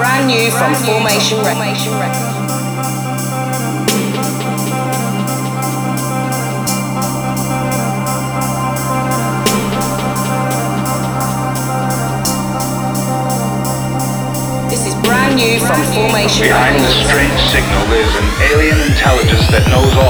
brand new from Formation Records. from Behind Records. the strange signal is an alien intelligence that knows all.